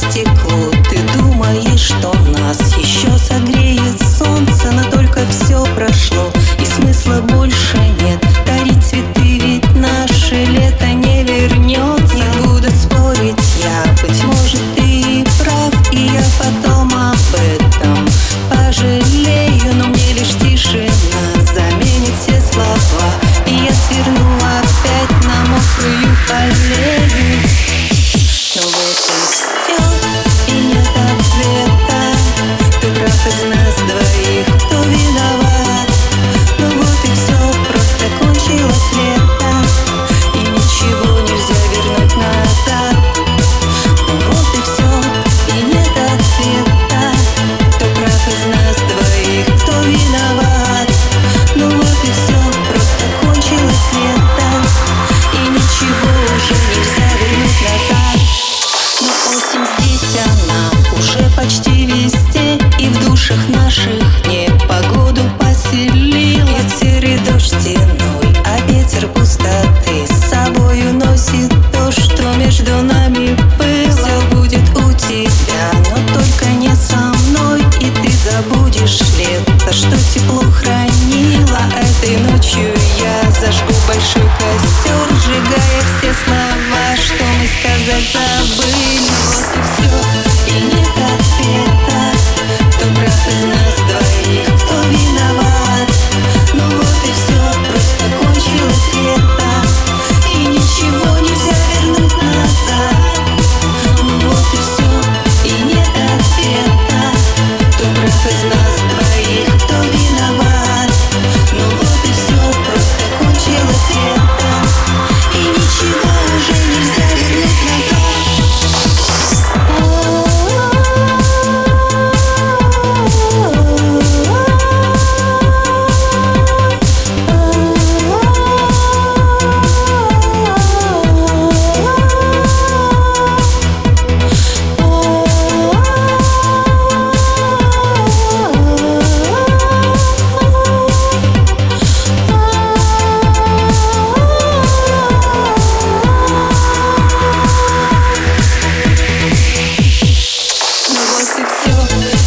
счастье so